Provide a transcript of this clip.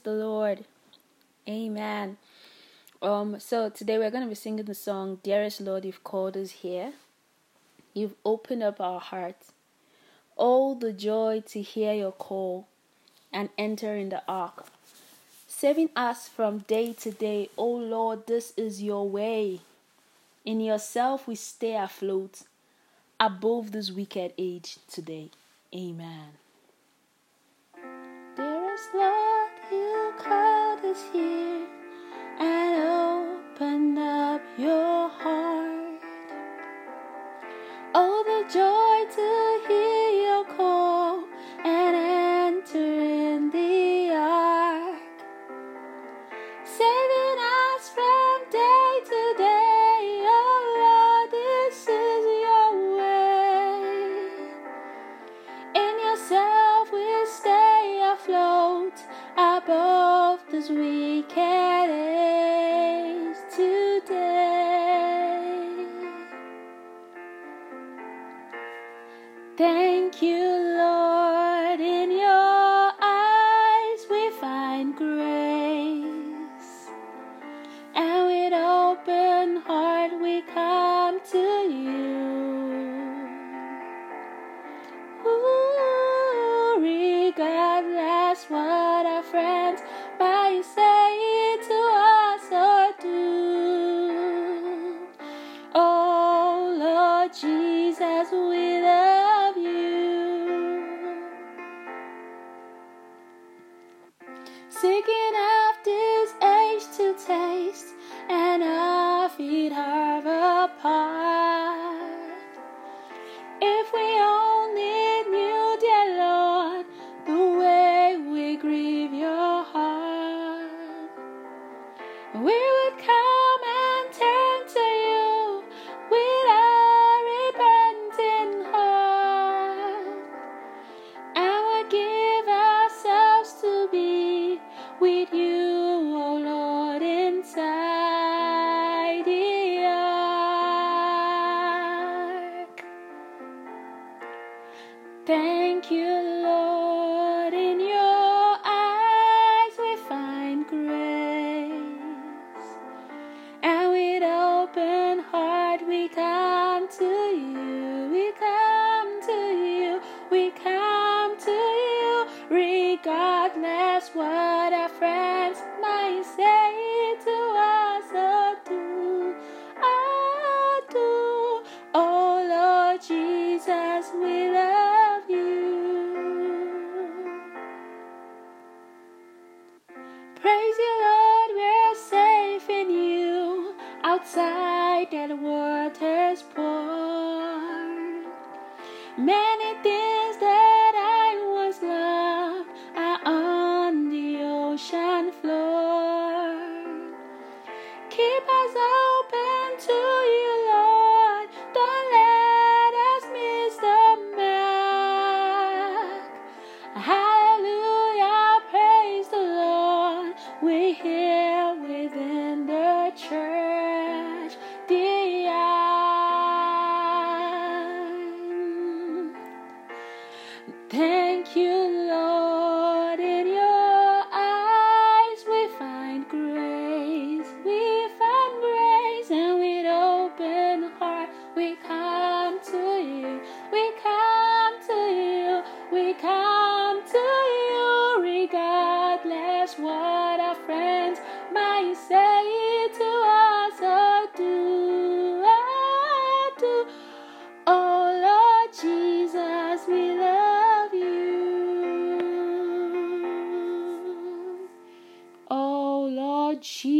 the Lord. Amen. Um, so today we're going to be singing the song, Dearest Lord, You've Called Us Here. You've opened up our hearts. Oh, the joy to hear your call and enter in the ark. Saving us from day to day, oh Lord, this is your way. In yourself we stay afloat above this wicked age today. Amen. Called Thank you, Lord. In your eyes we find grace. And with open heart we come to you. Ooh, regardless what our friends might say to us or do. Oh Lord Jesus, we with you, O Lord, inside the ark. Thank you, heart we come to you. We come to you. We come to you. Regardless what our friends might say to us or do. Or do. Oh Lord Jesus, we love you. Praise you, Lord, we're safe in you. Outside that water's poured. Many things that I once loved are on the ocean floor. Keep us open to you, Lord. Don't let us miss the mark. Hallelujah, praise the Lord. We're here within the church. Thank you, Lord. Oh